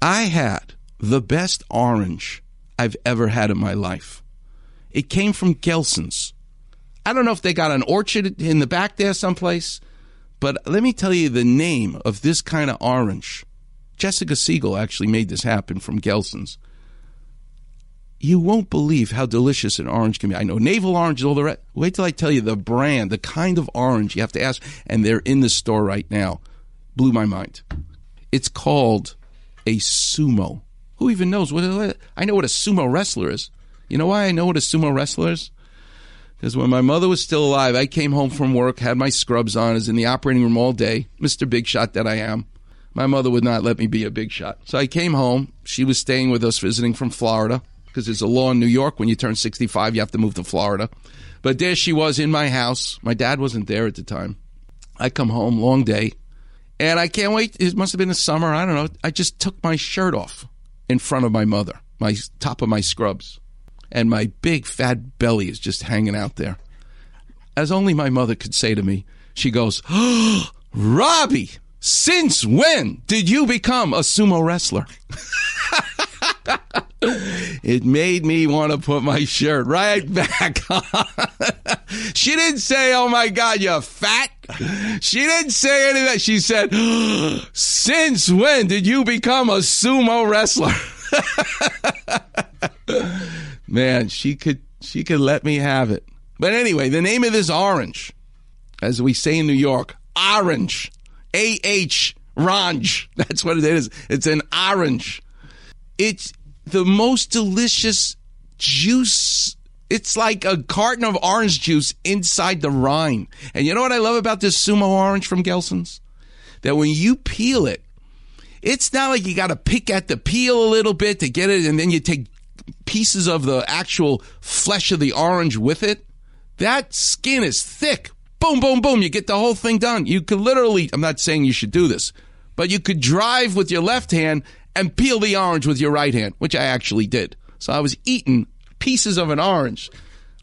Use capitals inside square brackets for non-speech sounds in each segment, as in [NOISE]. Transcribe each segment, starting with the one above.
I had the best orange I've ever had in my life. It came from Gelson's. I don't know if they got an orchard in the back there someplace, but let me tell you the name of this kind of orange. Jessica Siegel actually made this happen from Gelson's. You won't believe how delicious an orange can be. I know navel orange is all the rest. Wait till I tell you the brand, the kind of orange you have to ask, and they're in the store right now. Blew my mind. It's called a sumo. Who even knows what? I know what a sumo wrestler is. You know why I know what a sumo wrestler is? Because when my mother was still alive, I came home from work, had my scrubs on, was in the operating room all day, Mr. Big Shot that I am. My mother would not let me be a big shot. So I came home. She was staying with us, visiting from Florida, because there's a law in New York when you turn 65, you have to move to Florida. But there she was in my house. My dad wasn't there at the time. I come home, long day, and I can't wait. It must have been the summer. I don't know. I just took my shirt off in front of my mother, my top of my scrubs, and my big fat belly is just hanging out there. As only my mother could say to me, she goes, oh, Robbie, since when did you become a sumo wrestler? [LAUGHS] it made me want to put my shirt right [LAUGHS] back on. she didn't say, Oh my God, you're fat. [LAUGHS] She didn't say any of that. She said, Since when did you become a sumo wrestler? [LAUGHS] Man, she could she could let me have it. But anyway, the name of this orange, as we say in New York, orange. A H Range. [LAUGHS] That's what it is. It's an orange. It's the most delicious juice. It's like a carton of orange juice inside the rind. And you know what I love about this sumo orange from Gelson's? That when you peel it, it's not like you got to pick at the peel a little bit to get it, and then you take pieces of the actual flesh of the orange with it. That skin is thick. Boom, boom, boom. You get the whole thing done. You could literally, I'm not saying you should do this, but you could drive with your left hand and peel the orange with your right hand, which I actually did. So I was eating pieces of an orange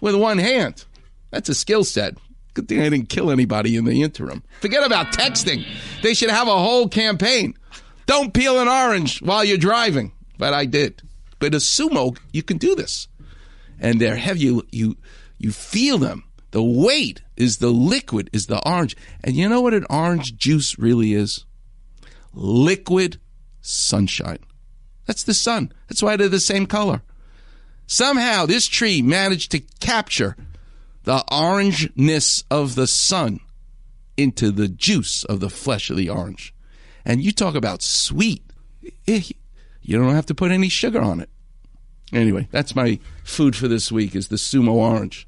with one hand. That's a skill set. Good thing I didn't kill anybody in the interim. Forget about texting. They should have a whole campaign. Don't peel an orange while you're driving. But I did. But a sumo, you can do this. And they're heavy. You, you, you feel them. The weight is the liquid, is the orange. And you know what an orange juice really is? Liquid sunshine. That's the sun. That's why they're the same color. Somehow this tree managed to capture the orangeness of the sun into the juice of the flesh of the orange. And you talk about sweet. Eh, you don't have to put any sugar on it. Anyway, that's my food for this week is the sumo orange.